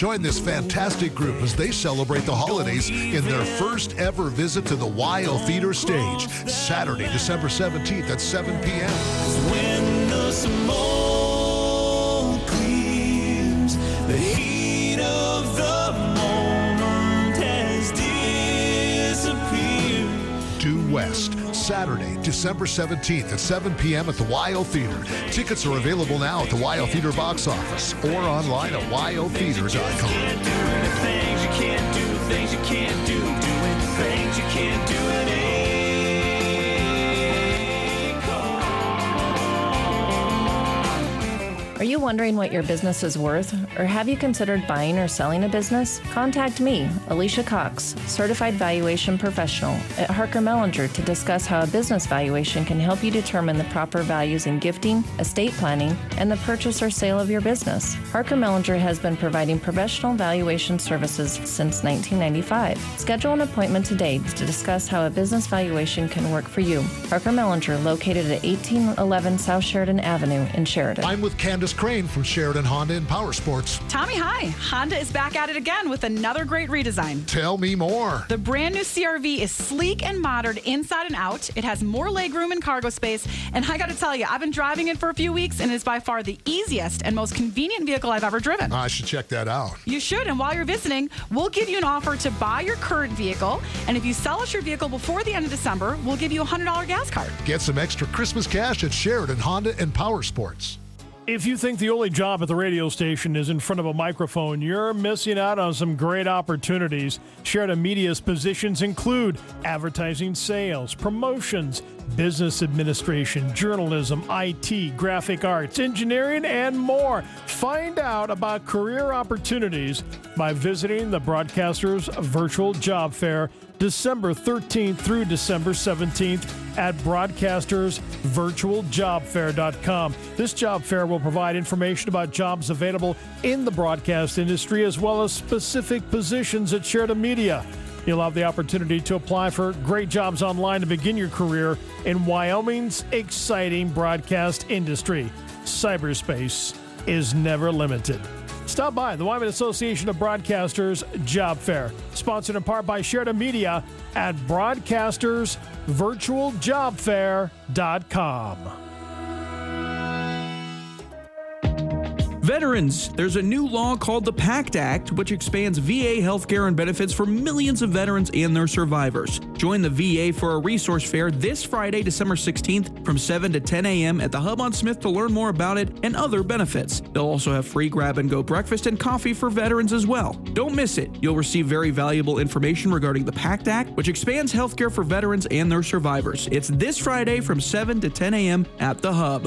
Join this fantastic group as they celebrate the holidays in their first ever visit to the WYO Theater stage, Saturday, December 17th at 7 p.m. Saturday, December 17th at 7 p.m. at the WYO Theater. Tickets are available now at the WYO Theater box office or online at wyotheater.com. Are you wondering what your business is worth? Or have you considered buying or selling a business? Contact me, Alicia Cox, certified valuation professional at Harker Mellinger to discuss how a business valuation can help you determine the proper values in gifting, estate planning, and the purchase or sale of your business. Harker Mellinger has been providing professional valuation services since 1995. Schedule an appointment today to discuss how a business valuation can work for you. Harker Mellinger, located at 1811 South Sheridan Avenue in Sheridan. I'm with Candace Crane from Sheridan Honda and Power Sports. Tommy, hi. Honda is back at it again with another great redesign. Tell me more. The brand new CRV is sleek and modern inside and out. It has more legroom and cargo space. And I got to tell you, I've been driving it for a few weeks and it is by far the easiest and most convenient vehicle I've ever driven. I should check that out. You should. And while you're visiting, we'll give you an offer to buy your current vehicle. And if you sell us your vehicle before the end of December, we'll give you a $100 gas card. Get some extra Christmas cash at Sheridan Honda and Power Sports. If you think the only job at the radio station is in front of a microphone, you're missing out on some great opportunities. Sheridan Media's positions include advertising sales, promotions, business administration, journalism, IT, graphic arts, engineering, and more. Find out about career opportunities by visiting the Broadcasters Virtual Job Fair December 13th through December 17th at broadcastersvirtualjobfair.com. This job fair will provide information about jobs available in the broadcast industry as well as specific positions at Sheridan Media. You'll have the opportunity to apply for great jobs online to begin your career in Wyoming's exciting broadcast industry. Cyberspace is never limited. Stop by the Wyoming Association of Broadcasters Job Fair, sponsored in part by Sheridan Media at broadcastersvirtualjobfair.com. Veterans, there's a new law called the PACT Act, which expands VA healthcare and benefits for millions of veterans and their survivors. Join the VA for a resource fair this Friday, December 16th from 7 to 10 a.m. at the Hub on Smith to learn more about it and other benefits. They'll also have free grab and go breakfast and coffee for veterans as well. Don't miss it. You'll receive very valuable information regarding the PACT Act, which expands healthcare for veterans and their survivors. It's this Friday from 7 to 10 a.m. at the Hub.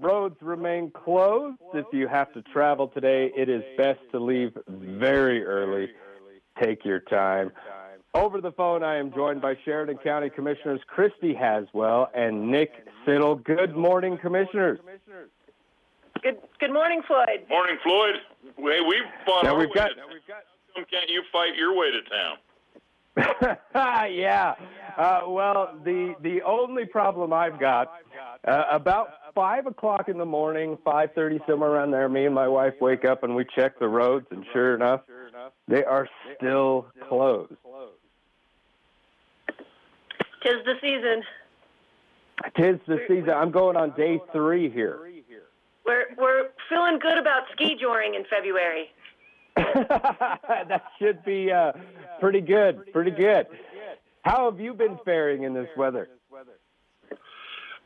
Roads remain closed. If you have to travel today, it is best to leave very early. Take your time. Over the phone, I am joined by Sheridan County Commissioners Christy Haswell and Nick Siddle. Good morning, Commissioners. Good good morning, Floyd. Morning, Floyd. Hey, we've fought Now our we've way got- to town. Come can't you fight your way to town? yeah. Uh, well, the the only problem I've got uh, about five o'clock in the morning, five thirty somewhere around there. Me and my wife wake up and we check the roads, and sure enough, they are still closed. Tis the season. Tis the season. I'm going on day three here. We're we're feeling good about ski joring in February. that should be uh, pretty good. Pretty good. How have you been faring in this weather?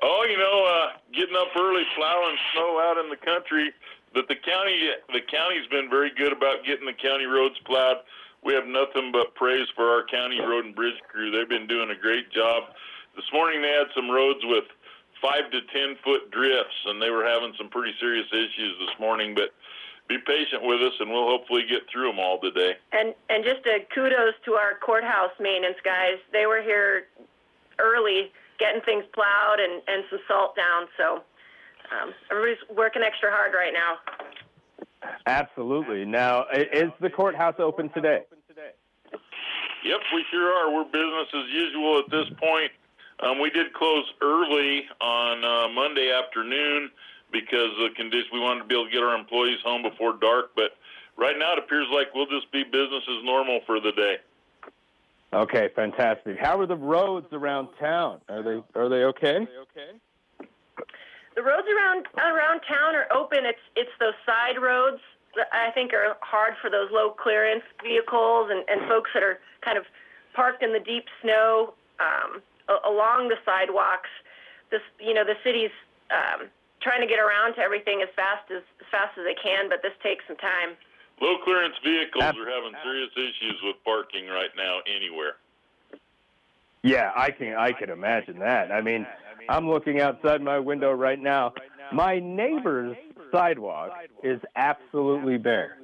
Oh, you know, uh, getting up early, plowing snow out in the country. But the county, the county's been very good about getting the county roads plowed. We have nothing but praise for our county road and bridge crew. They've been doing a great job. This morning they had some roads with five to ten foot drifts, and they were having some pretty serious issues this morning. But be patient with us, and we'll hopefully get through them all today. And and just a kudos to our courthouse maintenance guys. They were here early, getting things plowed and and some salt down. So um, everybody's working extra hard right now. Absolutely. Now, is the courthouse open today? Yep, we sure are. We're business as usual at this point. Um, we did close early on uh, Monday afternoon because the condition we wanted to be able to get our employees home before dark. But right now, it appears like we'll just be business as normal for the day. Okay, fantastic. How are the roads around town? Are they are they okay? The roads around around town are open. It's it's those side roads that I think are hard for those low clearance vehicles and, and folks that are kind of parked in the deep snow um, along the sidewalks. This you know the city's um, trying to get around to everything as fast as as fast as they can, but this takes some time. Low clearance vehicles are having serious issues with parking right now anywhere. Yeah, I can I can imagine that. I mean, I'm looking outside my window right now. My neighbor's sidewalk is absolutely bare.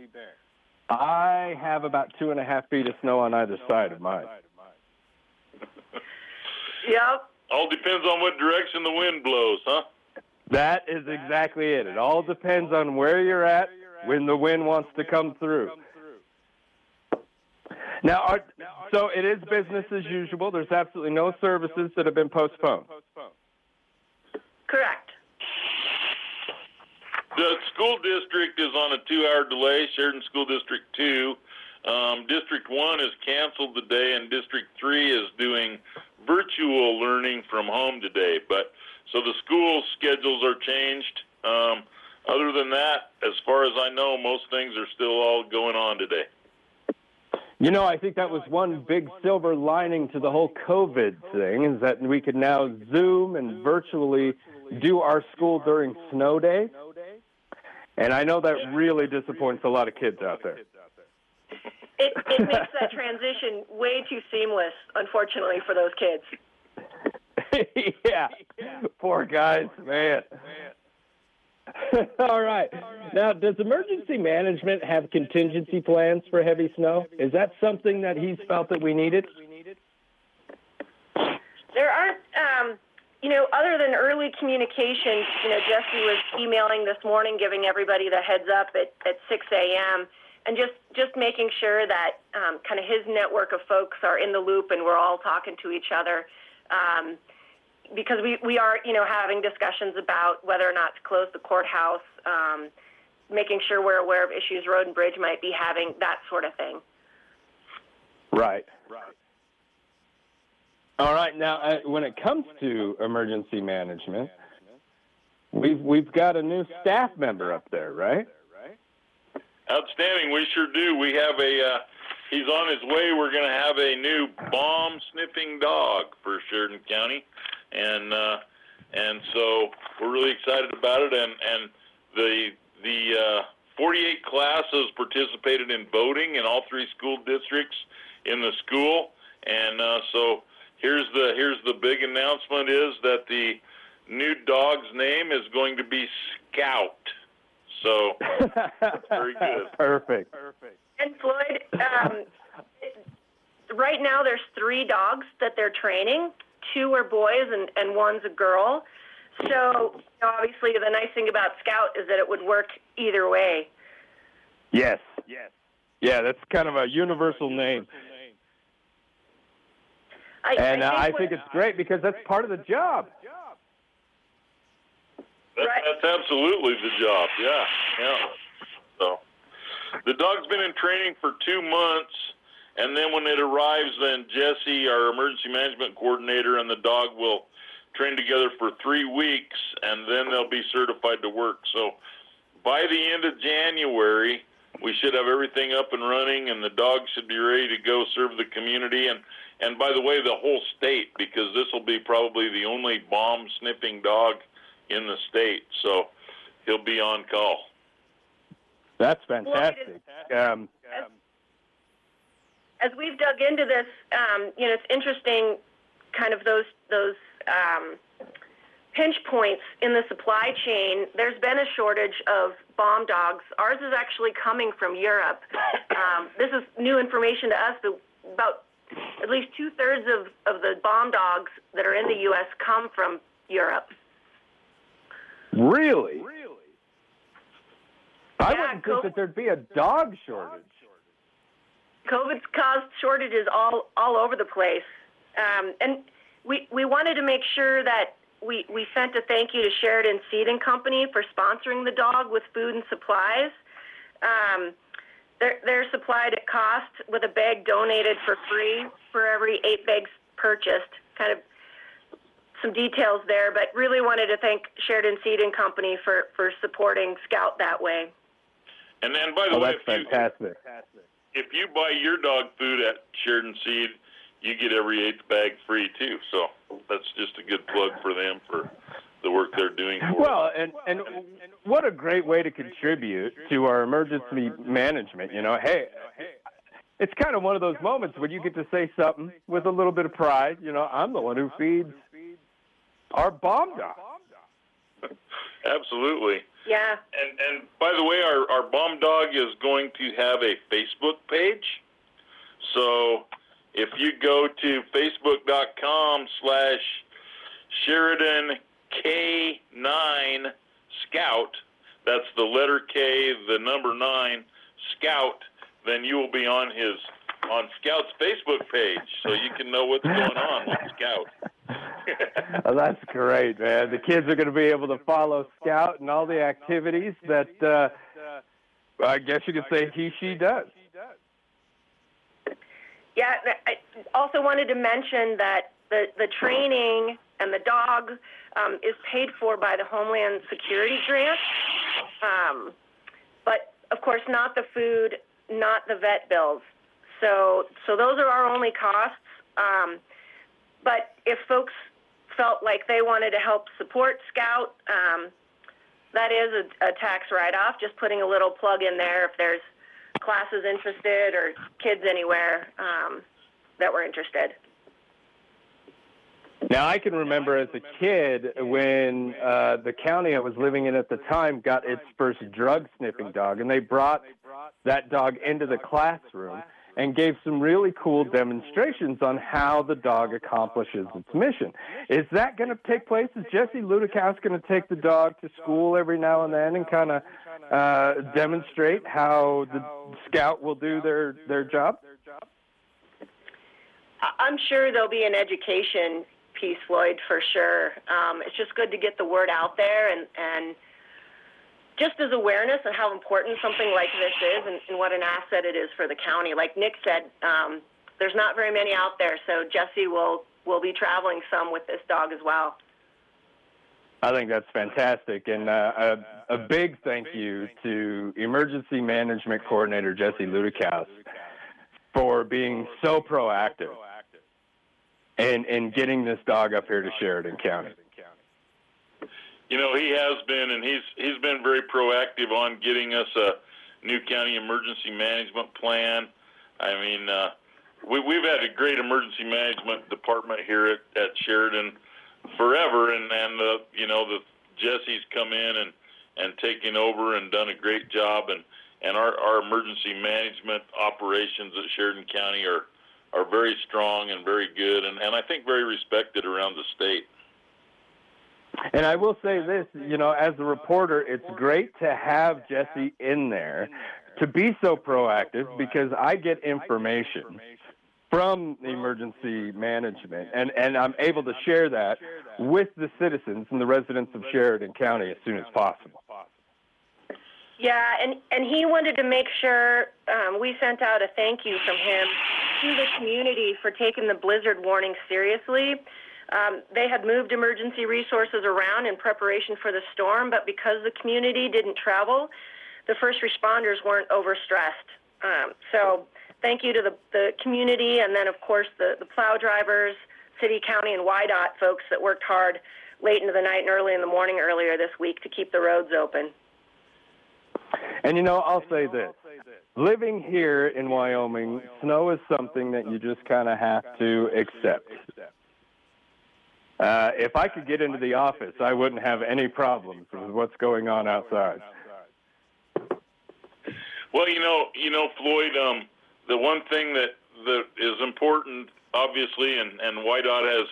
I have about two and a half feet of snow on either side of mine. Yep. All depends on what direction the wind blows, huh? That is exactly it. It all depends on where you're at when the wind wants to come through. Now, are, so it is business as usual. There's absolutely no services that have been postponed. Correct. The school district is on a two-hour delay. Sheridan School District Two, um, District One is canceled today, and District Three is doing virtual learning from home today. But so the school schedules are changed. Um, other than that, as far as I know, most things are still all going on today. You know, I think that was one big silver lining to the whole COVID thing is that we could now Zoom and virtually do our school during snow day. And I know that really disappoints a lot of kids out there. It it makes that transition way too seamless, unfortunately, for those kids. yeah. Poor guys, man. All right. Now, does emergency management have contingency plans for heavy snow? Is that something that he's felt that we needed? There aren't, um, you know, other than early communications, you know, Jesse was emailing this morning, giving everybody the heads up at, at 6 a.m. and just, just making sure that um, kind of his network of folks are in the loop and we're all talking to each other. Um, because we, we are, you know, having discussions about whether or not to close the courthouse, um, making sure we're aware of issues Road and Bridge might be having, that sort of thing. Right. Right. All right. Now, uh, when it comes to emergency management, we've we've got a new staff member up there, right? Outstanding. We sure do. We have a. Uh, he's on his way. We're going to have a new bomb sniffing dog for Sheridan County, and uh, and so we're really excited about it. And and the the uh, 48 classes participated in voting in all three school districts in the school, and uh, so here's the here's the big announcement is that the new dog's name is going to be Scout. So very good. Perfect. Perfect. And Floyd, um, right now there's three dogs that they're training. Two are boys and, and one's a girl. So you know, obviously the nice thing about Scout is that it would work either way. Yes. Yes. Yeah, that's kind of a universal name. I, And uh, I think it's great because that's part of the job. That, That's absolutely the job. Yeah, yeah. So the dog's been in training for two months, and then when it arrives, then Jesse, our emergency management coordinator, and the dog will train together for three weeks, and then they'll be certified to work. So by the end of January, we should have everything up and running, and the dog should be ready to go serve the community. And and by the way, the whole state, because this will be probably the only bomb sniffing dog in the state. So he'll be on call. That's fantastic. Um, as we've dug into this, um, you know, it's interesting, kind of those those um, pinch points in the supply chain. There's been a shortage of bomb dogs. Ours is actually coming from Europe. Um, this is new information to us. But about at least two thirds of, of the bomb dogs that are in the U.S. come from Europe. Really? Really? I Yeah, wouldn't think that there'd be a dog shortage. COVID's caused shortages all all over the place, um, and we we wanted to make sure that we we sent a thank you to Sheridan Seed and Company for sponsoring the dog with food and supplies. Um, they're they're supplied at cost with a bag donated for free for every eight bags purchased. Kind of some details there, but really wanted to thank Sheridan Seed and Company for for supporting Scout that way. And then, by the Oh, way, that's if you, fantastic. If you buy your dog food at Sheridan Seed, you get every eighth bag free too. So that's just a good plug for them for the work they're doing. For Well, us. and and what a great way to contribute to our emergency management. You know, hey, it's kind of one of those moments when you get to say something with a little bit of pride. You know, I'm the one who feeds our bomb dog. absolutely. Yeah. And and by the way, our our bomb dog is going to have a Facebook page. So if you go to facebook.com slash Sheridan K9 Scout, that's the letter K, the number nine Scout, then you will be on his on Scout's Facebook page, so you can know what's going on with Scout. That's great, man. The kids are going to be able to follow Scout and all the activities that uh, I guess you could say he she does. Yeah, I also wanted to mention that the, the training and the dog um, is paid for by the Homeland Security grant. Um, but of course, not the food, not the vet bills. So, so those are our only costs. Um, but if folks felt like they wanted to help support Scout, um, that is a, a tax write-off. Just putting a little plug in there if there's classes interested or kids anywhere um, that were interested. Now, I can remember as a kid when uh, the county I was living in at the time got its first drug sniffing dog, and they brought that dog into the classroom and gave some really cool demonstrations on how the dog accomplishes its mission. Is that going to take place? Is Jesse Ludikows going to take the dog to school every now and then and kind of uh, demonstrate how the scout will do their, their job? I'm sure there'll be an education piece, Floyd, for sure. Um, it's just good to get the word out there and, and just as awareness of how important something like this is and, and what an asset it is for the county. Like Nick said, um, there's not very many out there, so Jesse will, will be traveling some with this dog as well. I think that's fantastic. And uh, a, a big thank you to Emergency Management Coordinator Jesse Ludikows for being so proactive and, and getting this dog up here to Sheridan County. You know, he has been, and he's he's been very proactive on getting us a new county emergency management plan. I mean, uh, we we've had a great emergency management department here at, at Sheridan forever, and and uh, you know the Jesse's come in and and taken over and done a great job, and and our our emergency management operations at Sheridan County are are very strong and very good, and and I think very respected around the state. And I will say this, you know, as a reporter, it's great to have Jesse in there to be so proactive because I get information from emergency management and, and I'm able to share that with the citizens and the residents of Sheridan County as soon as possible. Yeah, and, and he wanted to make sure um, we sent out a thank you from him to the community for taking the blizzard warning seriously. Um, they had moved emergency resources around in preparation for the storm, but because the community didn't travel, the first responders weren't overstressed. Um, so thank you to the, the community and then, of course, the, the plow drivers, city, county, and WYDOT folks that worked hard late into the night and early in the morning earlier this week to keep the roads open. And you know, I'll say this. Living here in Wyoming, snow is something that you just kind of have to accept. Uh, if I could get into the office, I wouldn't have any problems with what's going on outside. Well, you know, you know, Floyd. Um, the one thing that that is important, obviously, and and Wydot has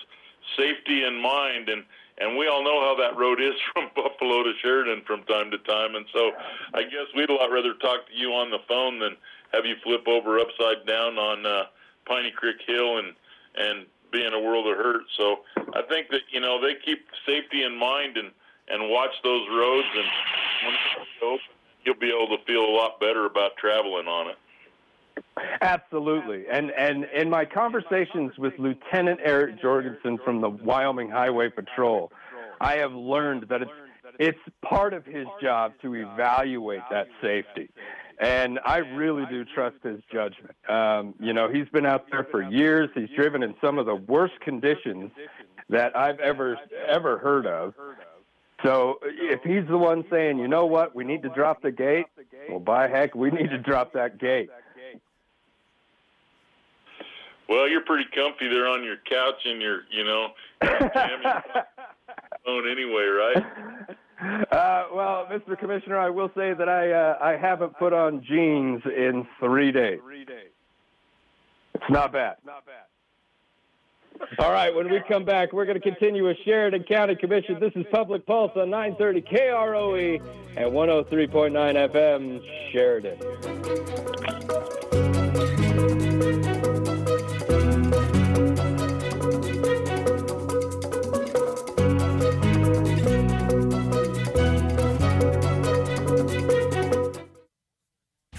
safety in mind, and and we all know how that road is from Buffalo to Sheridan from time to time. And so, I guess we'd a lot rather talk to you on the phone than have you flip over upside down on uh, Piney Creek Hill and and be in a world of hurt. So I think that you know they keep safety in mind and and watch those roads, and when it's open, you'll be able to feel a lot better about traveling on it. Absolutely. And and in my conversations with Lieutenant Eric Jorgensen from the Wyoming Highway Patrol, I have learned that it's it's part of his job to evaluate that safety. And I really do trust his judgment. Um, you know, he's been out there for years. He's driven in some of the worst conditions that I've ever ever heard of. So if he's the one saying, you know what, we need to drop the gate, well, by heck, we need to drop that gate. Well, you're pretty comfy there on your couch and your, you know, phone anyway, right? Uh, well, Mr. Commissioner, I will say that I uh, I haven't put on jeans in three days. It's not bad. Not bad. All right, when we come back, we're going to continue with Sheridan County Commission. This is Public Pulse on 930 KROE and 103.9 FM, Sheridan.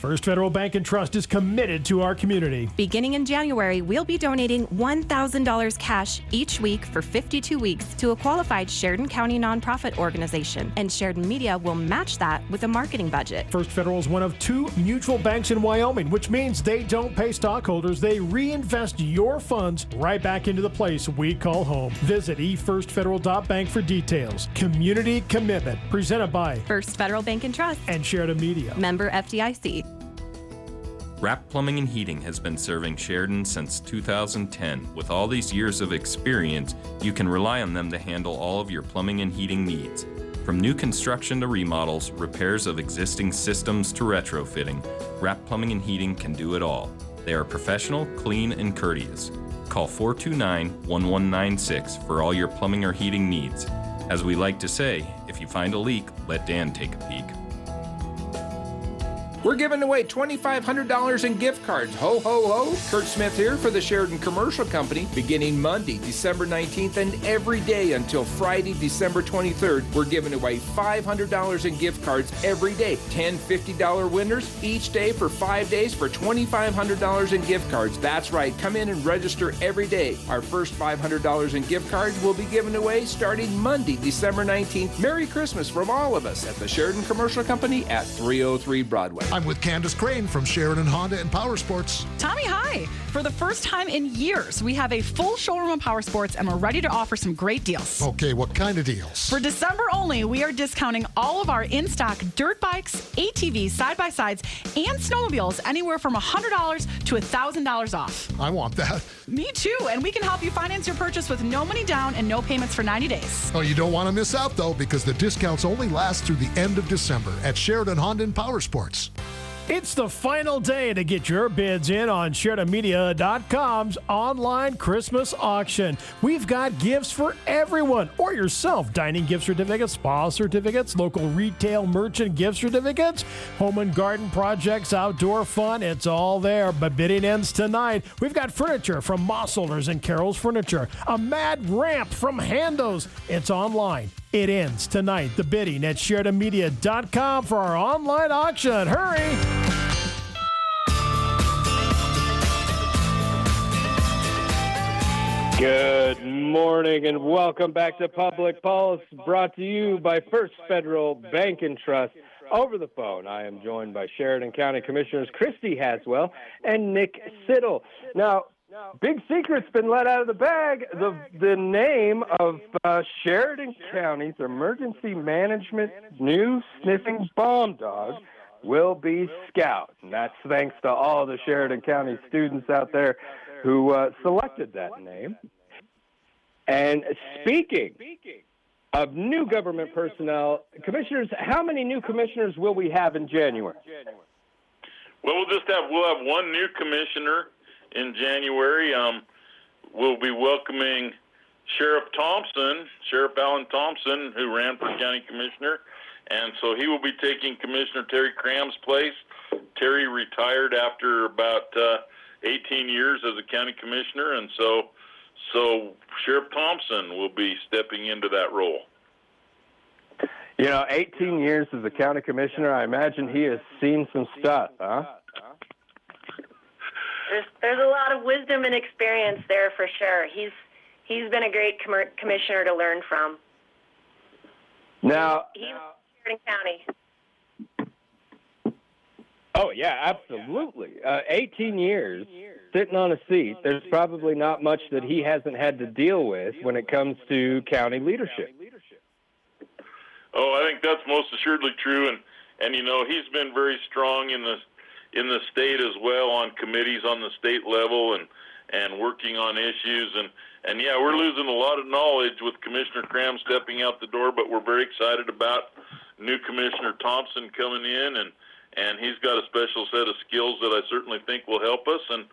First Federal Bank and Trust is committed to our community. Beginning in January, we'll be donating $1,000 cash each week for 52 weeks to a qualified Sheridan County nonprofit organization, and Sheridan Media will match that with a marketing budget. First Federal is one of two mutual banks in Wyoming, which means they don't pay stockholders. They reinvest your funds right back into the place we call home. Visit efirstfederal.bank for details. Community commitment presented by First Federal Bank and Trust and Sheridan Media. Member FDIC. Wrap Plumbing and Heating has been serving Sheridan since 2010. With all these years of experience, you can rely on them to handle all of your plumbing and heating needs. From new construction to remodels, repairs of existing systems to retrofitting, Wrap Plumbing and Heating can do it all. They are professional, clean, and courteous. Call 429 1196 for all your plumbing or heating needs. As we like to say, if you find a leak, let Dan take a peek. We're giving away $2,500 in gift cards. Ho, ho, ho. Kurt Smith here for the Sheridan Commercial Company. Beginning Monday, December 19th, and every day until Friday, December 23rd, we're giving away $500 in gift cards every day. 10 $50 winners each day for five days for $2,500 in gift cards. That's right. Come in and register every day. Our first $500 in gift cards will be given away starting Monday, December 19th. Merry Christmas from all of us at the Sheridan Commercial Company at 303 Broadway. I'm with Candace Crane from Sheridan Honda and Power Sports. Tommy, hi. For the first time in years, we have a full showroom of power sports and we're ready to offer some great deals. Okay, what kind of deals? For December only, we are discounting all of our in stock dirt bikes, ATVs, side by sides, and snowmobiles anywhere from $100 to $1,000 off. I want that. Me too. And we can help you finance your purchase with no money down and no payments for 90 days. Oh, you don't want to miss out though, because the discounts only last through the end of December at Sheridan Honda and Power Sports. It's the final day to get your bids in on SheridanMedia.com's online Christmas auction. We've got gifts for everyone or yourself dining gift certificates, spa certificates, local retail merchant gift certificates, home and garden projects, outdoor fun. It's all there. But bidding ends tonight. We've got furniture from Moss Holders and Carol's Furniture, a mad ramp from Handos. It's online. It ends tonight. The bidding at SheridanMedia.com for our online auction. Hurry! Good morning and welcome back to Public Pulse, brought to you by First Federal Bank and Trust. Over the phone, I am joined by Sheridan County Commissioners Christy Haswell and Nick Siddle. Now, big secret's been let out of the bag. The the name of uh, Sheridan County's emergency management new sniffing bomb dog will be Scout, and that's thanks to all the Sheridan County students out there who uh, selected that name. And speaking of new government personnel, commissioners, how many new commissioners will we have in January? Well, we'll just have we'll have one new commissioner in January. Um, we'll be welcoming Sheriff Thompson, Sheriff Alan Thompson, who ran for county commissioner, and so he will be taking Commissioner Terry Cram's place. Terry retired after about uh, 18 years as a county commissioner, and so so Sheriff Thompson will be stepping into that role. You know, 18 years as a county commissioner, I imagine he has seen some stuff, huh? There's there's a lot of wisdom and experience there for sure. He's he's been a great com- commissioner to learn from. Now, He was Sheridan County. oh yeah, absolutely. Uh, 18 years sitting on a seat. There's probably not much that he hasn't had to deal with when it comes to county leadership. Oh, I think that's most assuredly true, and and you know he's been very strong in the in the state as well on committees on the state level and and working on issues and and yeah, we're losing a lot of knowledge with Commissioner Cram stepping out the door, but we're very excited about new Commissioner Thompson coming in and and he's got a special set of skills that I certainly think will help us and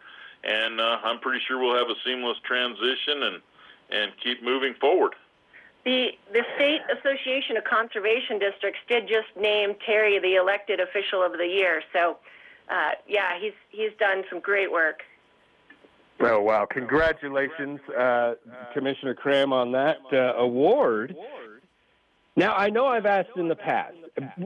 and uh, I'm pretty sure we'll have a seamless transition and and keep moving forward. The the State Association of Conservation Districts did just name Terry the elected official of the year. So, uh, yeah, he's he's done some great work. Oh wow! Congratulations, uh, Commissioner Cram, on that uh, award. Now I know I've asked in the past,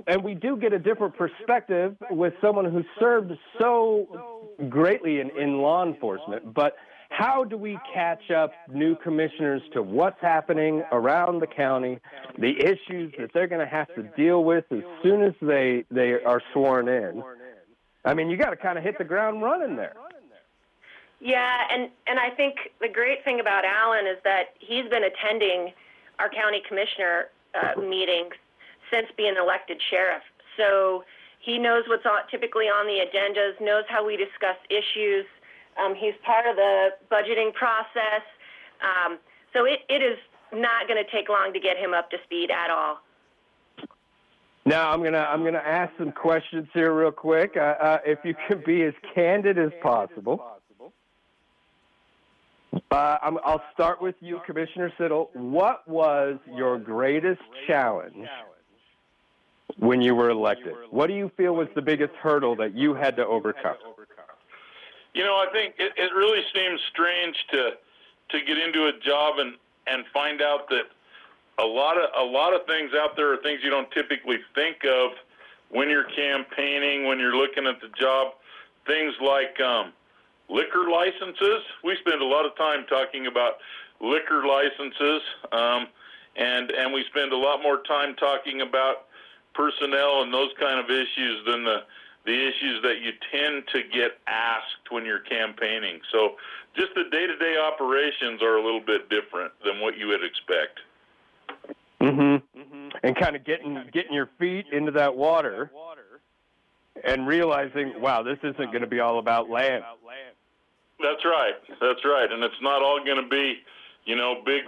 and we do get a different perspective with someone who served so greatly in, in law enforcement. But how do we catch up new commissioners to what's happening around the county, the issues that they're going to have to deal with as soon as they they are sworn in? I mean, you got to kind of hit the ground running there. Yeah, and and I think the great thing about Alan is that he's been attending our county commissioner uh, meetings since being elected sheriff. So he knows what's typically on the agendas, knows how we discuss issues. Um, he's part of the budgeting process. Um, so it, it is not going to take long to get him up to speed at all. Now I'm gonna I'm gonna ask some questions here real quick. Uh, uh, if you can be as candid as possible. Uh, I'm, I'll start with you, Commissioner Siddle. What was your greatest challenge when you were elected? What do you feel was the biggest hurdle that you had to overcome? You know, I think it, it really seems strange to to get into a job and and find out that a lot of a lot of things out there are things you don't typically think of when you're campaigning, when you're looking at the job. Things like um, liquor licenses. We spend a lot of time talking about liquor licenses, um, and and we spend a lot more time talking about personnel and those kind of issues than the the issues that you tend to get asked when you're campaigning. So just the day-to-day operations are a little bit different than what you would expect. Mm-hmm. And kind of getting getting your feet into that water and realizing, wow, this isn't going to be all about land. That's right. That's right. And it's not all going to be, you know, big.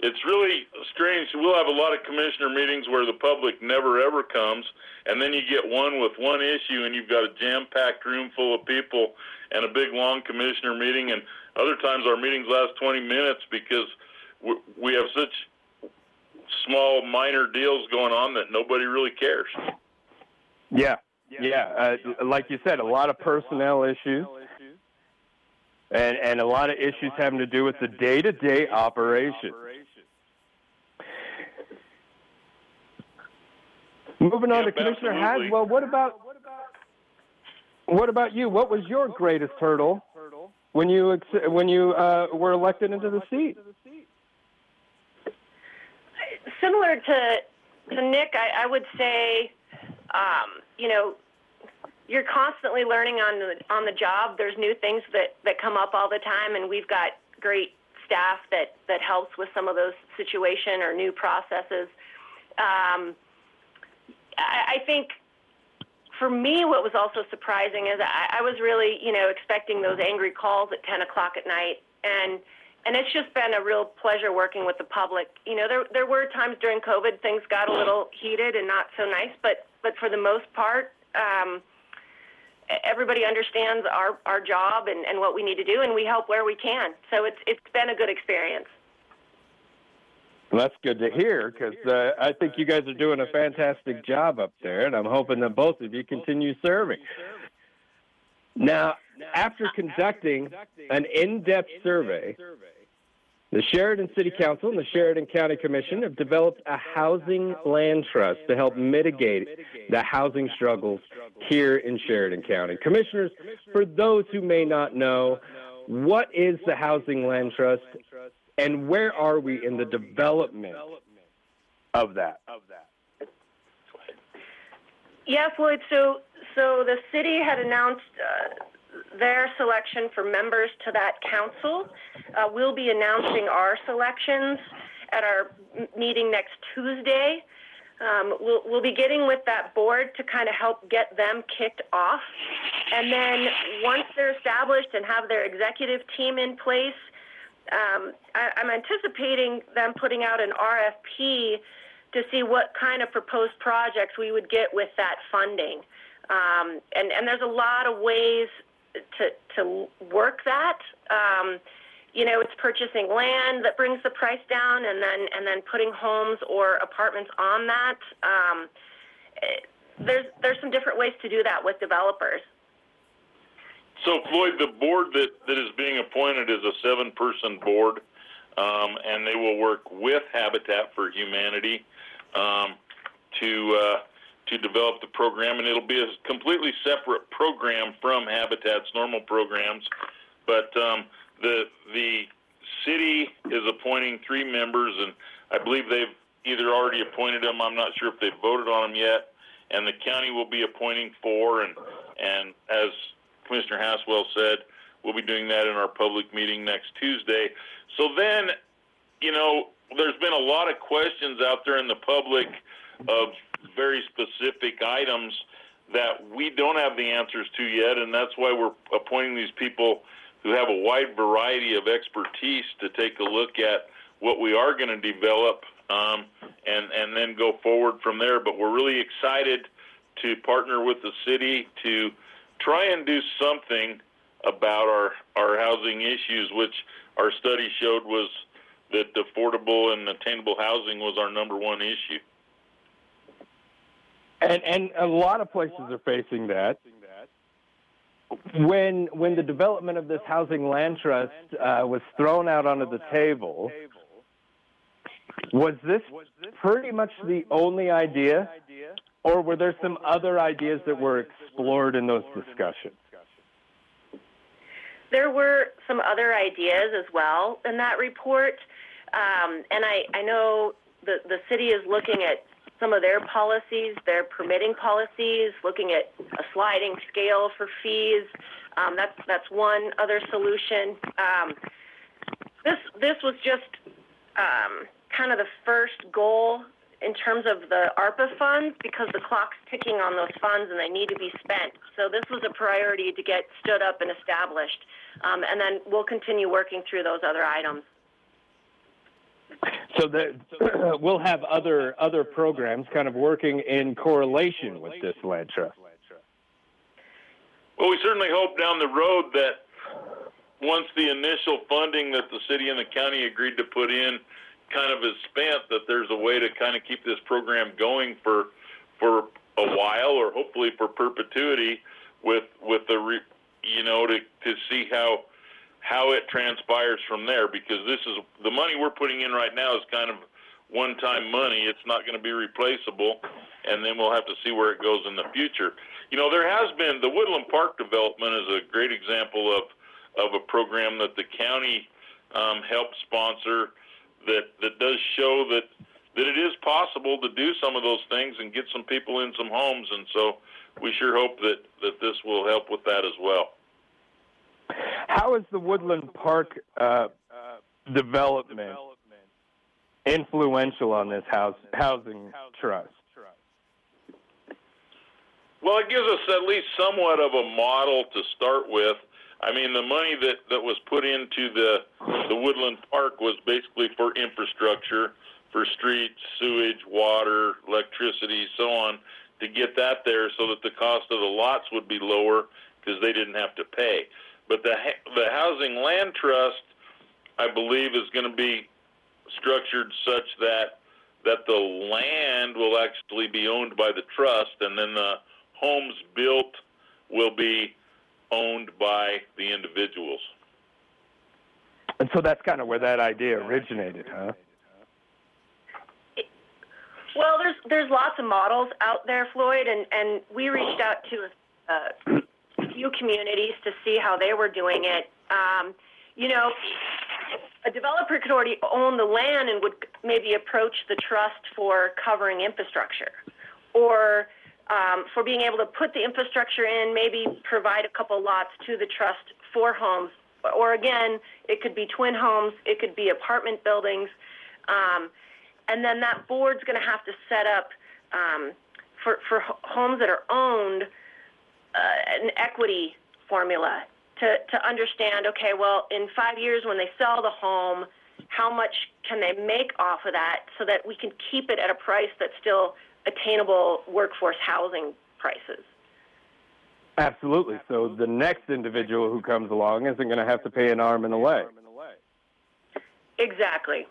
It's really strange. We'll have a lot of commissioner meetings where the public never ever comes, and then you get one with one issue, and you've got a jam-packed room full of people and a big long commissioner meeting. And other times our meetings last 20 minutes because we have such small, minor deals going on that nobody really cares. Yeah, yeah. Uh, like you said, a lot of personnel issues, and and a lot of issues having to do with the day-to-day operation. Moving on to Commissioner absolutely. Haswell, what about what about you? What was your greatest hurdle when you ex- when you uh, were elected into the seat? Similar to to Nick, I, I would say, um, you know, you're constantly learning on the on the job. There's new things that that come up all the time, and we've got great staff that that helps with some of those situation or new processes. Um, I, I think for me, what was also surprising is I, I was really, you know, expecting those angry calls at 10 o'clock at night, and and it's just been a real pleasure working with the public. You know, there there were times during COVID things got a little heated and not so nice, but but for the most part, um, everybody understands our our job and, and what we need to do, and we help where we can. So it's it's been a good experience. That's good to hear because uh, I think you guys are doing a fantastic job up there, and I'm hoping that both of you continue serving. Now, after conducting an in depth survey, the Sheridan City Council and the Sheridan County Commission have developed a housing land trust to help mitigate the housing struggles here in Sheridan County. Commissioners, for those who may not know, what is the Housing Land Trust and where are we in the development of that? Yeah, Floyd. So, so the city had announced uh, their selection for members to that council. Uh, we'll be announcing our selections at our meeting next Tuesday. Um, we'll, we'll be getting with that board to kind of help get them kicked off. And then once they're established and have their executive team in place, um, I, I'm anticipating them putting out an RFP to see what kind of proposed projects we would get with that funding. Um, and, and there's a lot of ways to, to work that. Um, you know, it's purchasing land that brings the price down, and then and then putting homes or apartments on that. Um, eh, there's there's some different ways to do that with developers. So, Floyd, the board that, that is being appointed is a seven person board, um, and they will work with Habitat for Humanity um, to, uh, to develop the program. And it'll be a completely separate program from Habitat's normal programs. But um, the, the city is appointing three members, and I believe they've either already appointed them. I'm not sure if they've voted on them yet. And the county will be appointing four, and, and as Commissioner Haswell said, we'll be doing that in our public meeting next Tuesday. So then, you know, there's been a lot of questions out there in the public of very specific items that we don't have the answers to yet, and that's why we're appointing these people who have a wide variety of expertise to take a look at what we are going to develop um, and and then go forward from there. But we're really excited to partner with the city to try and do something about our, our housing issues, which our study showed was that affordable and attainable housing was our number one issue. And and a lot of places are facing that. When when the development of this housing land trust uh, was thrown out onto the table, was this pretty much the only idea, or were there some other ideas that were explored in those discussions? There were some other ideas as well in that report, um, and I, I know the, the city is looking at some of their policies, their permitting policies, looking at a sliding scale for fees. Um, that's that's one other solution. Um, this this was just um, kind of the first goal in terms of the ARPA funds because the clock's ticking on those funds and they need to be spent. So this was a priority to get stood up and established, um, and then we'll continue working through those other items. So that we'll have other other programs kind of working in correlation with this land trust. Well, we certainly hope down the road that once the initial funding that the city and the county agreed to put in kind of is spent, that there's a way to kind of keep this program going for for a while, or hopefully for perpetuity, with with the re, you know to to see how how it transpires from there. Because this is the money we're putting in right now is kind of one-time money. It's not going to be replaceable, and then we'll have to see where it goes in the future. You know, there has been the Woodland Park development is a great example of of a program that the county um, helped sponsor that that does show that that it is possible to do some of those things and get some people in some homes, and so we sure hope that that this will help with that as well. How is the Woodland Park uh, development influential on this house housing trust? Well, it gives us at least somewhat of a model to start with. I mean, the money that, that was put into the the Woodland Park was basically for infrastructure, for streets, sewage, water, electricity, so on, to get that there, so that the cost of the lots would be lower because they didn't have to pay. But the the housing land trust, I believe, is going to be structured such that that the land will actually be owned by the trust, and then the homes built will be owned by the individuals. And so that's kind of where that idea originated, huh? Well, there's there's lots of models out there, Floyd, and and we reached out to a, a few communities to see how they were doing it. Um, you know, a developer could already own the land and would maybe approach the trust for covering infrastructure, or um, for being able to put the infrastructure in, maybe provide a couple lots to the trust for homes. Or again, it could be twin homes, it could be apartment buildings. Um, and then that board's going to have to set up um, for, for homes that are owned uh, an equity formula to, to understand okay, well, in five years when they sell the home, how much can they make off of that so that we can keep it at a price that's still attainable workforce housing prices? Absolutely. So the next individual who comes along isn't going to have to pay an arm and a leg. Exactly.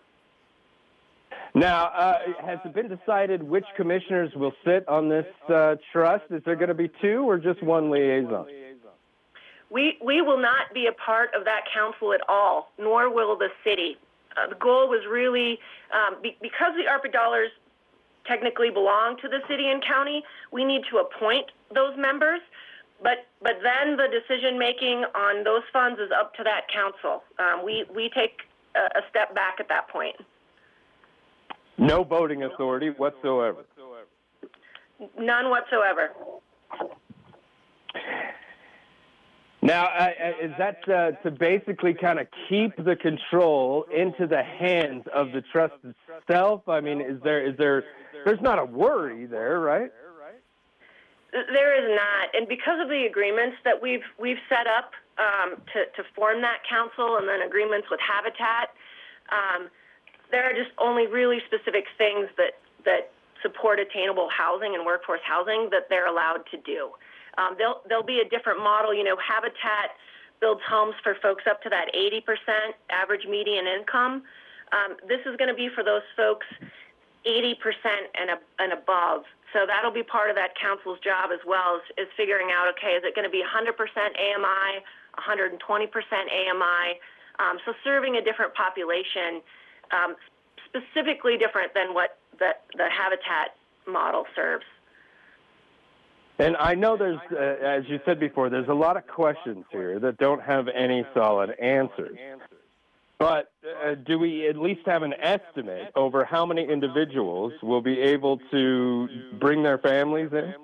Now, uh, has it been decided which commissioners will sit on this uh, trust? Is there going to be two or just one liaison? We, we will not be a part of that council at all, nor will the city. Uh, the goal was really, um, be, because the ARPA dollars technically belong to the city and county, we need to appoint those members. But, but then the decision making on those funds is up to that council. Um, we, we take a, a step back at that point. No voting authority whatsoever. None whatsoever. Now, uh, is that uh, to basically kind of keep the control into the hands of the trust itself? I mean, is there is there there's not a worry there, right? There is not, and because of the agreements that we've we've set up um, to to form that council, and then agreements with Habitat, um, there are just only really specific things that that support attainable housing and workforce housing that they're allowed to do. Um, there'll, there'll be a different model. You know, Habitat builds homes for folks up to that 80% average median income. Um, this is going to be for those folks 80% and, and above. So that'll be part of that council's job as well, is, is figuring out, okay, is it going to be 100% AMI, 120% AMI? Um, so serving a different population, um, specifically different than what the, the Habitat model serves. And I know there's, uh, as you said before, there's a lot of questions here that don't have any solid answers. But uh, do we at least have an estimate over how many individuals will be able to bring their families in?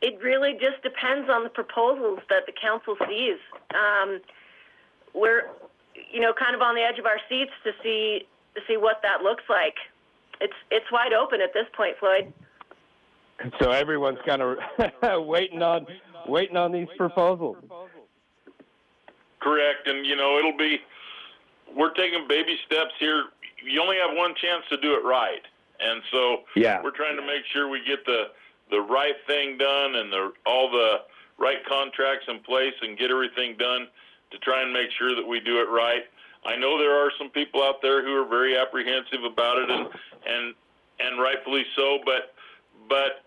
It really just depends on the proposals that the council sees. Um, we're, you know, kind of on the edge of our seats to see to see what that looks like. It's it's wide open at this point, Floyd. So everyone's kind of waiting on waiting on these proposals. Correct, and you know it'll be. We're taking baby steps here. You only have one chance to do it right, and so yeah. we're trying to make sure we get the the right thing done and the all the right contracts in place and get everything done to try and make sure that we do it right. I know there are some people out there who are very apprehensive about it, and and and rightfully so. But but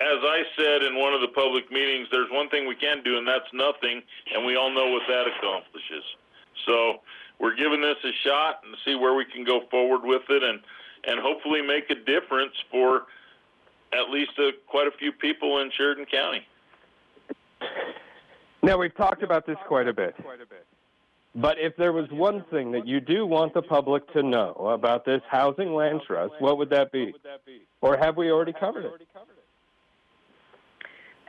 as I said in one of the public meetings, there's one thing we can do, and that's nothing, and we all know what that accomplishes. So we're giving this a shot and see where we can go forward with it, and and hopefully make a difference for at least a, quite a few people in Sheridan County. Now we've talked about this quite a bit. But if there was one thing that you do want the public to know about this housing land trust, what would that be? Or have we already covered it?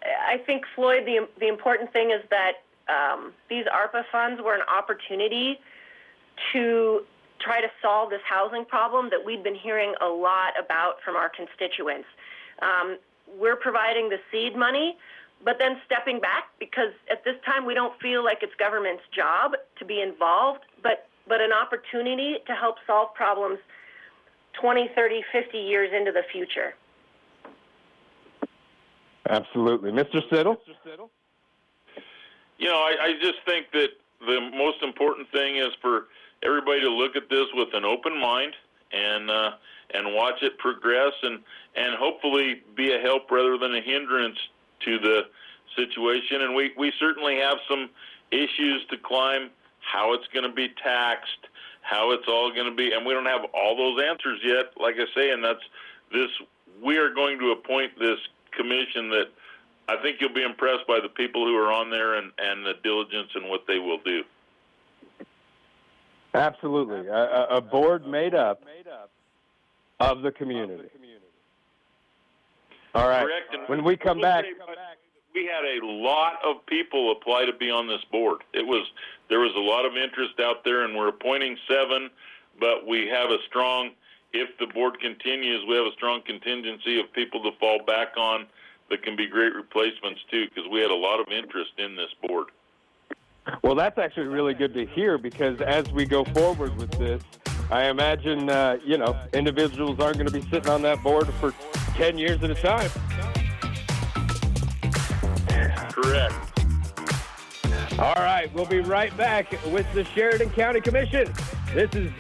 I think Floyd, the the important thing is that um, these ARPA funds were an opportunity to try to solve this housing problem that we've been hearing a lot about from our constituents. Um, we're providing the seed money, but then stepping back because at this time we don't feel like it's government's job to be involved, but, but an opportunity to help solve problems 20, 30, 50 years into the future. Absolutely. Mr. Siddle? You know, I, I just think that the most important thing is for everybody to look at this with an open mind and uh, and watch it progress and and hopefully be a help rather than a hindrance to the situation. And we we certainly have some issues to climb. How it's going to be taxed, how it's all going to be, and we don't have all those answers yet. Like I say, and that's this. We are going to appoint this commission that I think you'll be impressed by the people who are on there and, and the diligence and what they will do. Absolutely. A, a board made up of the community. All right. Correct. And When we come back, we had a lot of people apply to be on this board. It was there was a lot of interest out there, and we're appointing seven, but we have a strong. If the board continues, we have a strong contingency of people to fall back on that can be great replacements too, because we had a lot of interest in this board. well, that's actually really good to hear because as we go forward with this, I imagine, uh, you know, individuals aren't going to be sitting on that board for 10 years at a time. Correct. All right, we'll be right back with the Sheridan County Commission. This is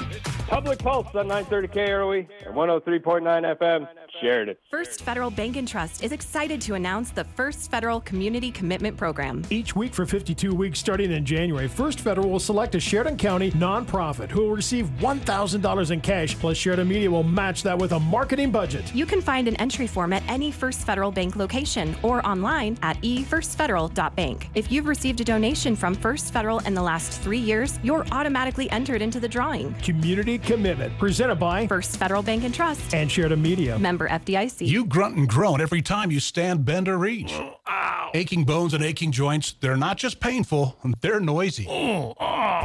Public Pulse on 930 KROE and 103.9 FM, Sheridan. First Federal Bank and Trust is excited to announce the First Federal Community Commitment Program. Each week for 52 weeks starting in January, First Federal will select a Sheridan County nonprofit who will receive $1,000 in cash, plus Sheridan Media will match that with a marketing budget. You can find an entry form at any First Federal Bank location or online at efirstfederal.bank. If you've received a donation from First Federal in the last three years, you're automatically entered into the drawing. Community Commitment, presented by First Federal Bank and Trust. and Sheridan Media. Member FDIC. You grunt and groan every time you stand, bend, or reach. Oh, aching bones and aching joints, they're not just painful, they're noisy. Oh,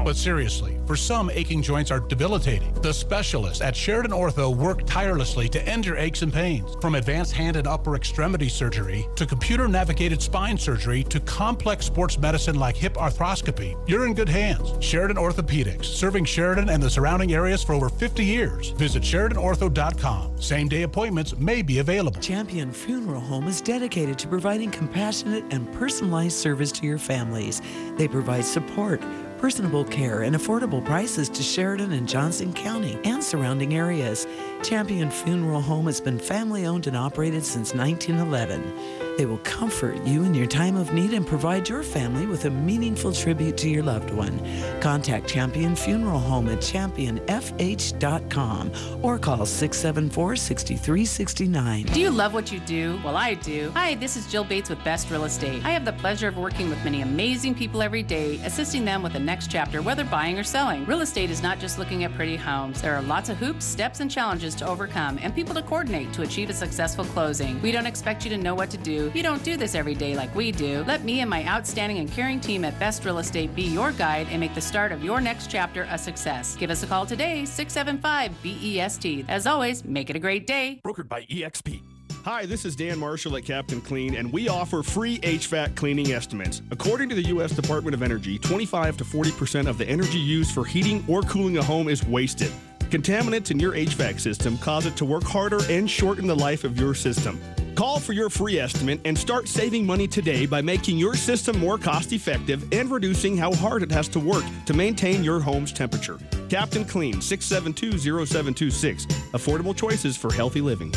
but seriously, for some, aching joints are debilitating. The specialists at Sheridan Ortho work tirelessly to end your aches and pains. From advanced hand and upper extremity surgery to computer navigated spine surgery to complex sports medicine like hip arthroscopy, you're in good hands. Sheridan Orthopedics, serving Sheridan and the surrounding areas for over 50 years. Visit SheridanOrtho.com. Same day appointments may be available. Champion Funeral Home is dedicated to providing compassionate and personalized service to your families. They provide support, personable care, and affordable prices to Sheridan and Johnson County and surrounding areas. Champion Funeral Home has been family owned and operated since 1911. They will comfort you in your time of need and provide your family with a meaningful tribute to your loved one. Contact Champion Funeral Home at championfh.com or call 674 6369. Do you love what you do? Well, I do. Hi, this is Jill Bates with Best Real Estate. I have the pleasure of working with many amazing people every day, assisting them with the next chapter, whether buying or selling. Real estate is not just looking at pretty homes. There are lots of hoops, steps, and challenges to overcome, and people to coordinate to achieve a successful closing. We don't expect you to know what to do. You don't do this every day like we do. Let me and my outstanding and caring team at Best Real Estate be your guide and make the start of your next chapter a success. Give us a call today, 675 BEST. As always, make it a great day. Brokered by EXP. Hi, this is Dan Marshall at Captain Clean, and we offer free HVAC cleaning estimates. According to the U.S. Department of Energy, 25 to 40% of the energy used for heating or cooling a home is wasted. Contaminants in your HVAC system cause it to work harder and shorten the life of your system. Call for your free estimate and start saving money today by making your system more cost effective and reducing how hard it has to work to maintain your home's temperature. Captain Clean, 672 0726. Affordable choices for healthy living.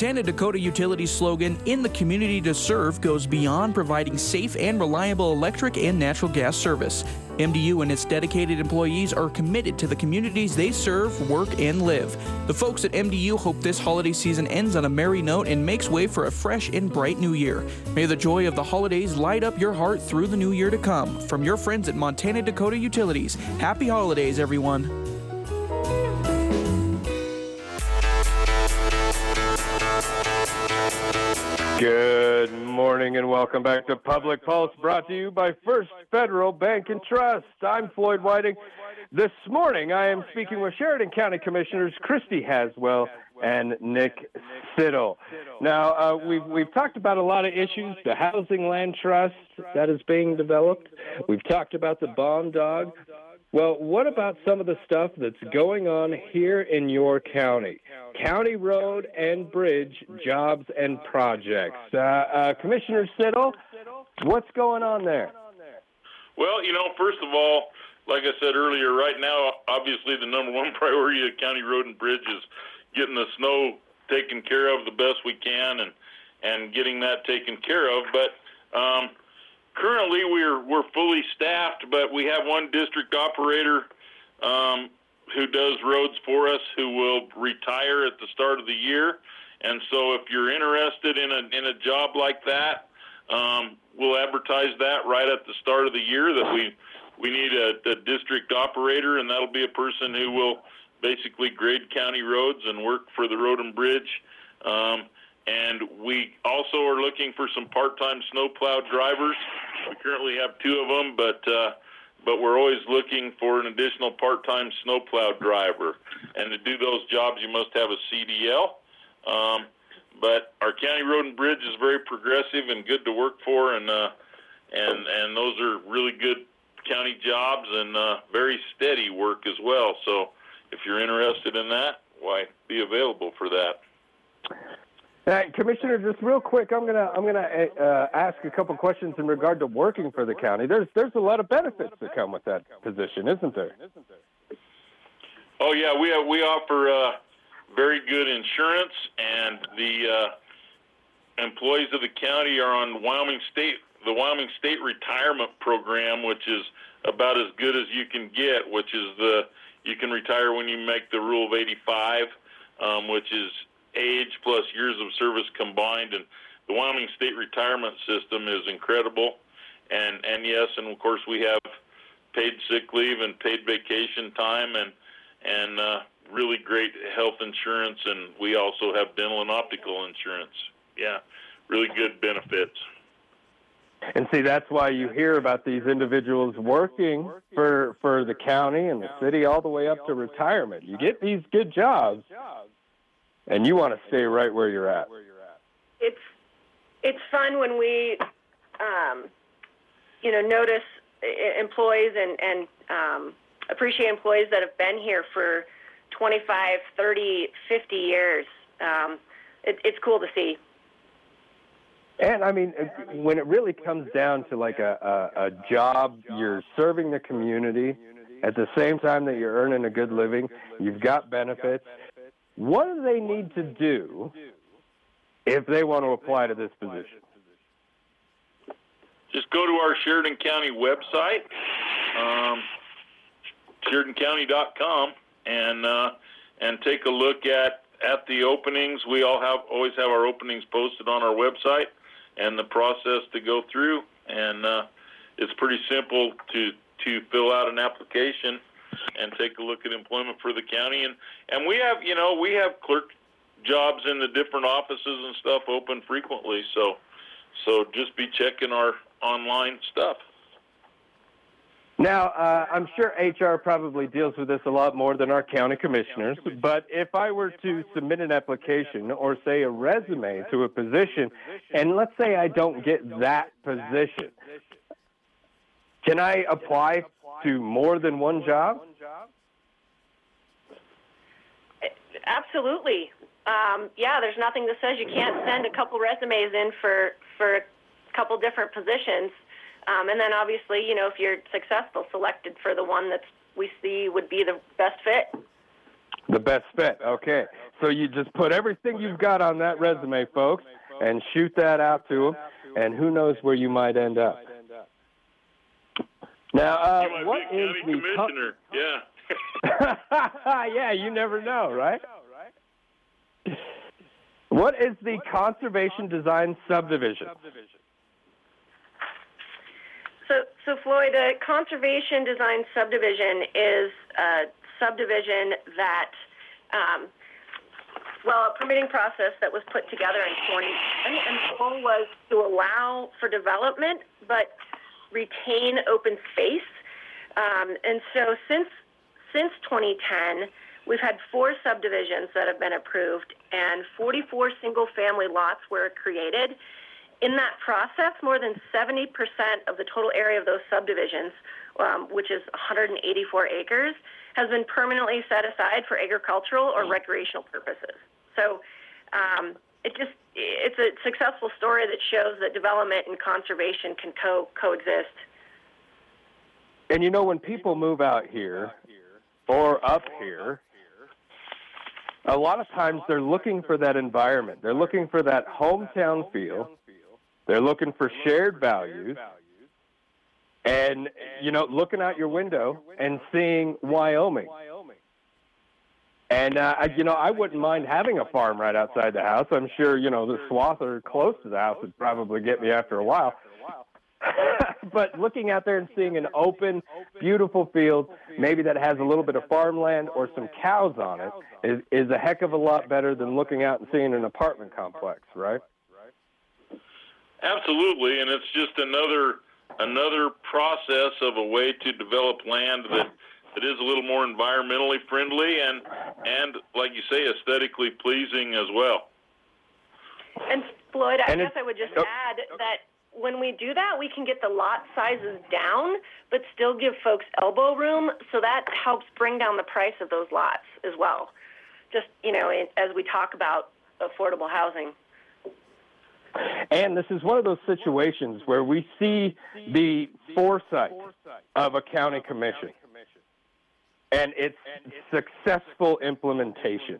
Montana Dakota Utilities slogan, In the Community to Serve, goes beyond providing safe and reliable electric and natural gas service. MDU and its dedicated employees are committed to the communities they serve, work, and live. The folks at MDU hope this holiday season ends on a merry note and makes way for a fresh and bright new year. May the joy of the holidays light up your heart through the new year to come. From your friends at Montana Dakota Utilities, happy holidays, everyone. Good morning and welcome back to Public Pulse, brought to you by First Federal Bank and Trust. I'm Floyd Whiting. This morning I am speaking with Sheridan County Commissioners Christy Haswell and Nick Siddle. Now, uh, we've, we've talked about a lot of issues the housing land trust that is being developed, we've talked about the bomb dog. Well, what about some of the stuff that's going on here in your county? County road and bridge jobs and projects. Uh, uh, Commissioner Siddle, what's going on there? Well, you know, first of all, like I said earlier, right now, obviously the number one priority of County Road and Bridge is getting the snow taken care of the best we can and and getting that taken care of. But um, currently, we're we're fully staffed, but we have one district operator um, who does roads for us who will retire at the start of the year. And so, if you're interested in a in a job like that, um, we'll advertise that right at the start of the year that we we need a, a district operator, and that'll be a person who will basically grade county roads and work for the road and bridge. Um, and we also are looking for some part-time snowplow drivers. We currently have two of them, but uh, but we're always looking for an additional part-time snowplow driver. And to do those jobs, you must have a CDL. Um, but our county road and bridge is very progressive and good to work for, and uh, and and those are really good county jobs and uh, very steady work as well. So if you're interested in that, why be available for that. Uh, Commissioner, just real quick, I'm gonna I'm gonna uh, ask a couple questions in regard to working for the county. There's there's a lot of benefits that come with that position, isn't there? Oh yeah, we have, we offer uh, very good insurance, and the uh, employees of the county are on Wyoming State the Wyoming State Retirement Program, which is about as good as you can get, which is the you can retire when you make the Rule of 85, um, which is age plus years of service combined, and the Wyoming State Retirement System is incredible. And and yes, and of course we have paid sick leave and paid vacation time, and and uh, really great health insurance, and we also have dental and optical insurance. Yeah, really good benefits. And see, that's why you hear about these individuals working for for the county and the city all the way up to retirement. You get these good jobs, and you want to stay right where you're at. It's it's fun when we, um, you know, notice employees and and um, appreciate employees that have been here for 25, 30, 50 years. Um, it, it's cool to see. And I mean, when it really comes down to like a, a, a job, you're serving the community at the same time that you're earning a good living, you've got benefits. What do they need to do if they want to apply to this position? Just go to our Sheridan County website, um, SheridanCounty.com, and uh, and take a look at at the openings. We all have always have our openings posted on our website and the process to go through. And uh, it's pretty simple to to fill out an application and take a look at employment for the county. And and we have you know we have clerk jobs in the different offices and stuff open frequently. So so just be checking our online stuff. Now, uh, I'm sure HR probably deals with this a lot more than our county commissioners, but if I were to submit an application or, say, a resume to a position, and let's say I don't get that position, can I apply to more than one job? Absolutely. Um, yeah, there's nothing that says you can't send a couple resumes in for for a couple different positions. Um, and then obviously, you know, if you're successful, selected for the one that we see would be the best fit. The best fit. Okay. So you just put everything you've got on that resume, folks, and shoot that out to them, and who knows where you might end up. Now, uh, you might what be a is county the con- commissioner. yeah. yeah, you never know, right? What is the conservation design subdivision? So, so Floyd, a conservation design subdivision is a subdivision that, um, well, a permitting process that was put together in 2010, and the goal was to allow for development but retain open space. Um, and so, since since 2010, We've had four subdivisions that have been approved, and 44 single family lots were created. In that process, more than 70% of the total area of those subdivisions, um, which is 184 acres, has been permanently set aside for agricultural or recreational purposes. So um, it just it's a successful story that shows that development and conservation can co- coexist. And you know, when people move out here or up here, a lot of times they're looking for that environment. They're looking for that hometown feel. They're looking for shared values. And, you know, looking out your window and seeing Wyoming. And, uh, I- you know, I wouldn't mind having a farm right outside the house. I'm sure, you know, the swath or close to the house would probably get me after a while. but looking out there and seeing an open, beautiful field, maybe that has a little bit of farmland or some cows on it, is, is a heck of a lot better than looking out and seeing an apartment complex, right? Absolutely, and it's just another another process of a way to develop land that that is a little more environmentally friendly and and like you say aesthetically pleasing as well. And Floyd, I And guess I would just Yep. add that when we do that, we can get the lot sizes down, but still give folks elbow room. So that helps bring down the price of those lots as well. Just you know, as we talk about affordable housing. And this is one of those situations where we see the foresight of a county commission and its successful implementation.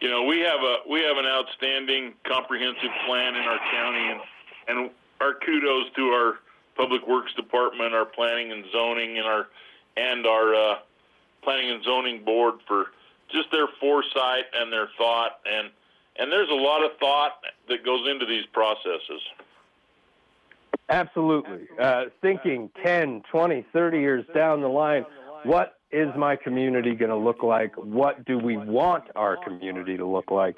You know, we have a we have an outstanding comprehensive plan in our county, and and our kudos to our public works department, our planning and zoning, and our and our uh, planning and zoning board for just their foresight and their thought, and and there's a lot of thought that goes into these processes. Absolutely. Uh, thinking 10, 20, 30 years down the line, what is my community going to look like? What do we want our community to look like?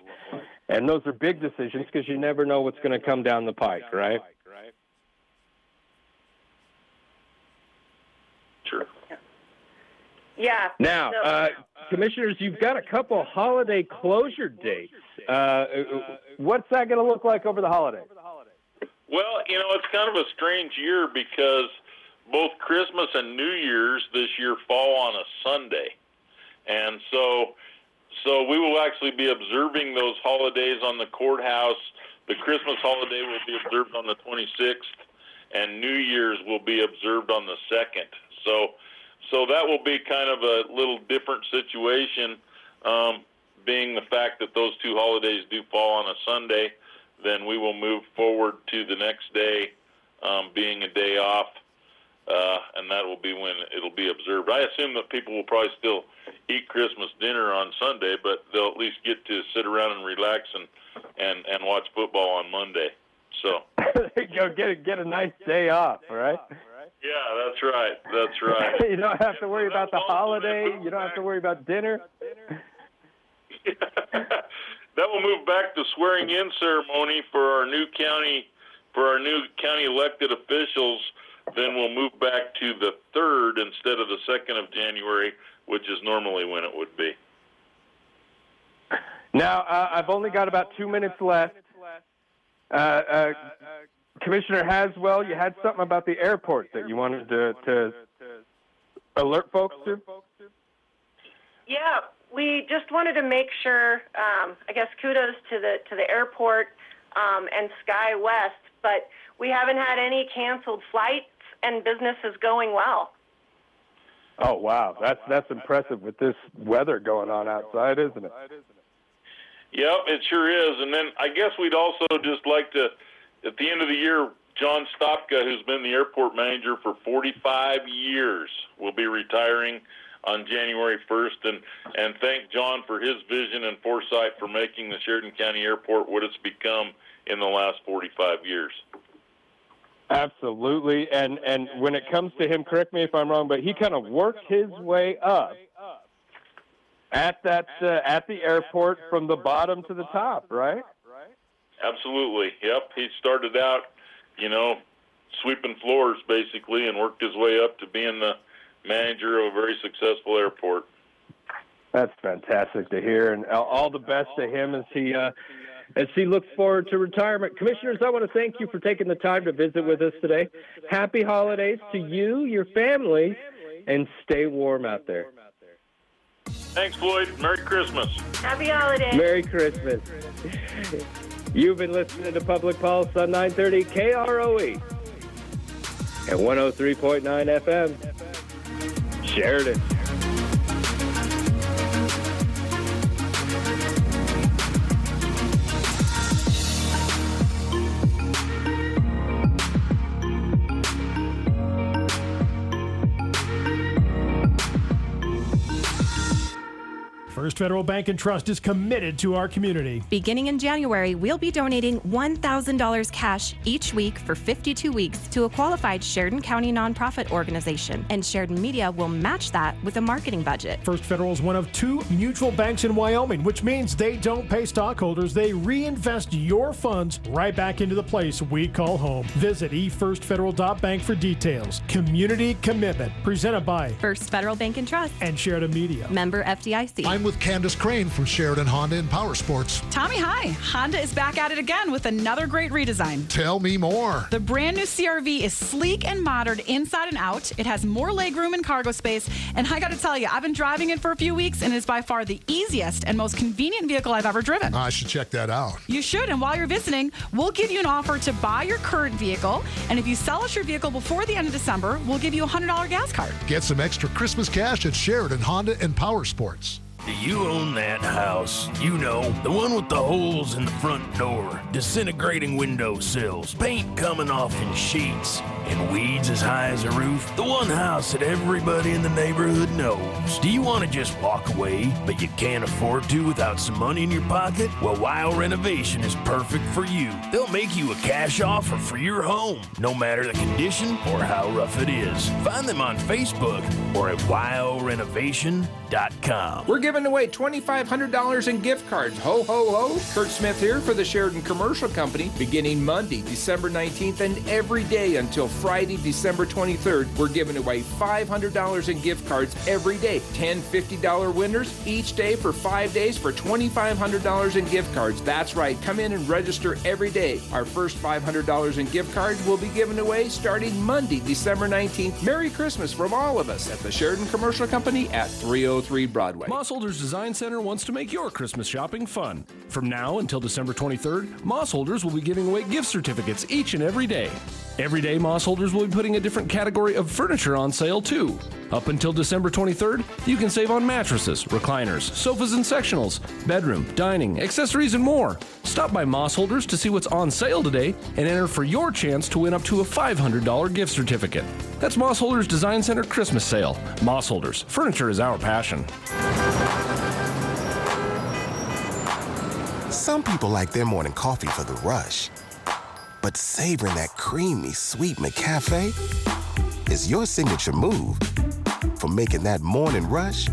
And those are big decisions because you never know what's going to come down the pike, right? Sure. Yeah. Now, uh, commissioners, you've got a couple holiday closure dates. Uh, what's that going to look like over the holidays? Well, you know, it's kind of a strange year because both Christmas and New Year's this year fall on a Sunday. And so so we will actually be observing those holidays on the courthouse. The Christmas holiday will be observed on the 26th and New Year's will be observed on the 2nd. So so that will be kind of a little different situation um, being the fact that those two holidays do fall on a Sunday then we will move forward to the next day um, being a day off, uh, and that will be when it'll be observed. I assume that people will probably still eat Christmas dinner on Sunday, but they'll at least get to sit around and relax and and and watch football on Monday. So there you go. Get a, get a nice day off, all right? yeah, that's right. That's right. you don't have to worry about the holiday. You don't have to worry about dinner. that will move back to swearing in ceremony for our new county for our new county elected officials then we'll move back to the third instead of the second of january which is normally when it would be Now, uh, I've only got about two minutes left. Uh, uh, Commissioner Haswell, you had something about the airport that you wanted to, to alert folks to? Yeah, we just wanted to make sure. Um, I guess kudos to the to the airport um, and SkyWest, but we haven't had any canceled flights, and business is going well. Oh, wow. That's, that's impressive with this weather going on outside, isn't it? Yep, it sure is. And then I guess we'd also just like to, at the end of the year, John Stopka, who's been the airport manager for 45 years, will be retiring on January 1st. And, and thank John for his vision and foresight for making the Sheridan County Airport what it's become in the last 45 years. Absolutely. And, and when it comes to him, correct me if I'm wrong, but he kind of worked his way up at that uh, at the airport from the bottom to the top, right? Absolutely. Yep. He started out, you know, sweeping floors basically and worked his way up to being the manager of a very successful airport. That's fantastic to hear, and all the best to him as he uh, as he looks forward to retirement. Commissioners, I want to thank you for taking the time to visit with us today. Happy holidays to you, your families, and stay warm out there. Thanks, Floyd. Merry Christmas. Happy holidays. Merry Christmas. You've been listening to Public Pulse on 930 KROE and 103.9 FM. Sheridan. First Federal Bank and Trust is committed to our community. Beginning in January, we'll be donating $1,000 cash each week for 52 weeks to a qualified Sheridan County nonprofit organization, and Sheridan Media will match that with a marketing budget. First Federal is one of two mutual banks in Wyoming, which means they don't pay stockholders. They reinvest your funds right back into the place we call home. Visit efirstfederal.bank for details. Community commitment presented by First Federal Bank and Trust and Sheridan Media. Member FDIC. I'm with Candace Crane from Sheridan Honda and Power Sports. Tommy, hi. Honda is back at it again with another great redesign. Tell me more. The brand new CRV is sleek and modern inside and out. It has more legroom and cargo space. And I got to tell you, I've been driving it for a few weeks and it is by far the easiest and most convenient vehicle I've ever driven. I should check that out. You should. And while you're visiting, we'll give you an offer to buy your current vehicle. And if you sell us your vehicle before the end of December, we'll give you a $100 gas card. Get some extra Christmas cash at Sheridan Honda and Power Sports. Do you own that house? You know, the one with the holes in the front door, disintegrating window sills, paint coming off in sheets, and weeds as high as a roof? The one house that everybody in the neighborhood knows. Do you want to just walk away, but you can't afford to without some money in your pocket? Well, Weil Renovation is perfect for you. They'll make you a cash offer for your home, no matter the condition or how rough it is. Find them on Facebook or at WeilRenovation.com. We're giving away $2,500 in gift cards. Ho, ho, ho. Kurt Smith here for the Sheridan Commercial Company. Beginning Monday, December 19th, and every day until Friday, December 23rd, we're giving away $500 in gift cards every day. 10 $50 winners each day for five days for $2,500 in gift cards. That's right. Come in and register every day. Our first $500 in gift cards will be given away starting Monday, December 19th. Merry Christmas from all of us at the Sheridan Commercial Company at 303 Broadway. Mossholders Design Center wants to make your Christmas shopping fun. From now until December 23rd, Mossholders will be giving away gift certificates each and every day. Every day, Mossholders will be putting a different category of furniture on sale too. Up until December 23rd, you can save on mattresses, recliners, sofas and sectionals, bedroom, dining, accessories, and more. Stop by Mossholders to see what's on sale today and enter for your chance to win up to a $500 gift certificate. That's Mossholders Design Center Christmas Sale. Mossholders, furniture is our passion. Some people like their morning coffee for the rush. But savoring that creamy, sweet McCafe is your signature move for making that morning rush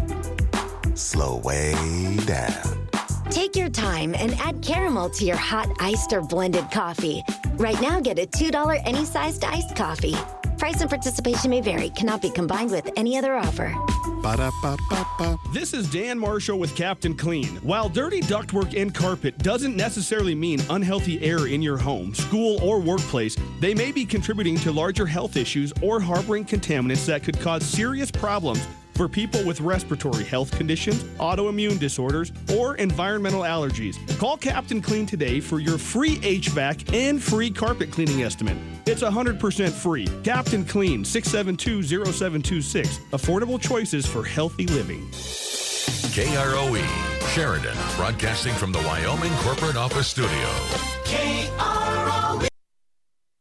slow way down. Take your time and add caramel to your hot iced or blended coffee. Right now, get a $2 any sized iced coffee. Price and participation may vary, cannot be combined with any other offer. Ba-da-ba-ba-ba. This is Dan Marshall with Captain Clean. While dirty ductwork and carpet doesn't necessarily mean unhealthy air in your home, school, or workplace, they may be contributing to larger health issues or harboring contaminants that could cause serious problems for people with respiratory health conditions, autoimmune disorders, or environmental allergies. Call Captain Clean today for your free HVAC and free carpet cleaning estimate. It's 100% free. Captain Clean, 672 0726. Affordable choices for healthy living. KROE, Sheridan, broadcasting from the Wyoming Corporate Office Studio. KROE.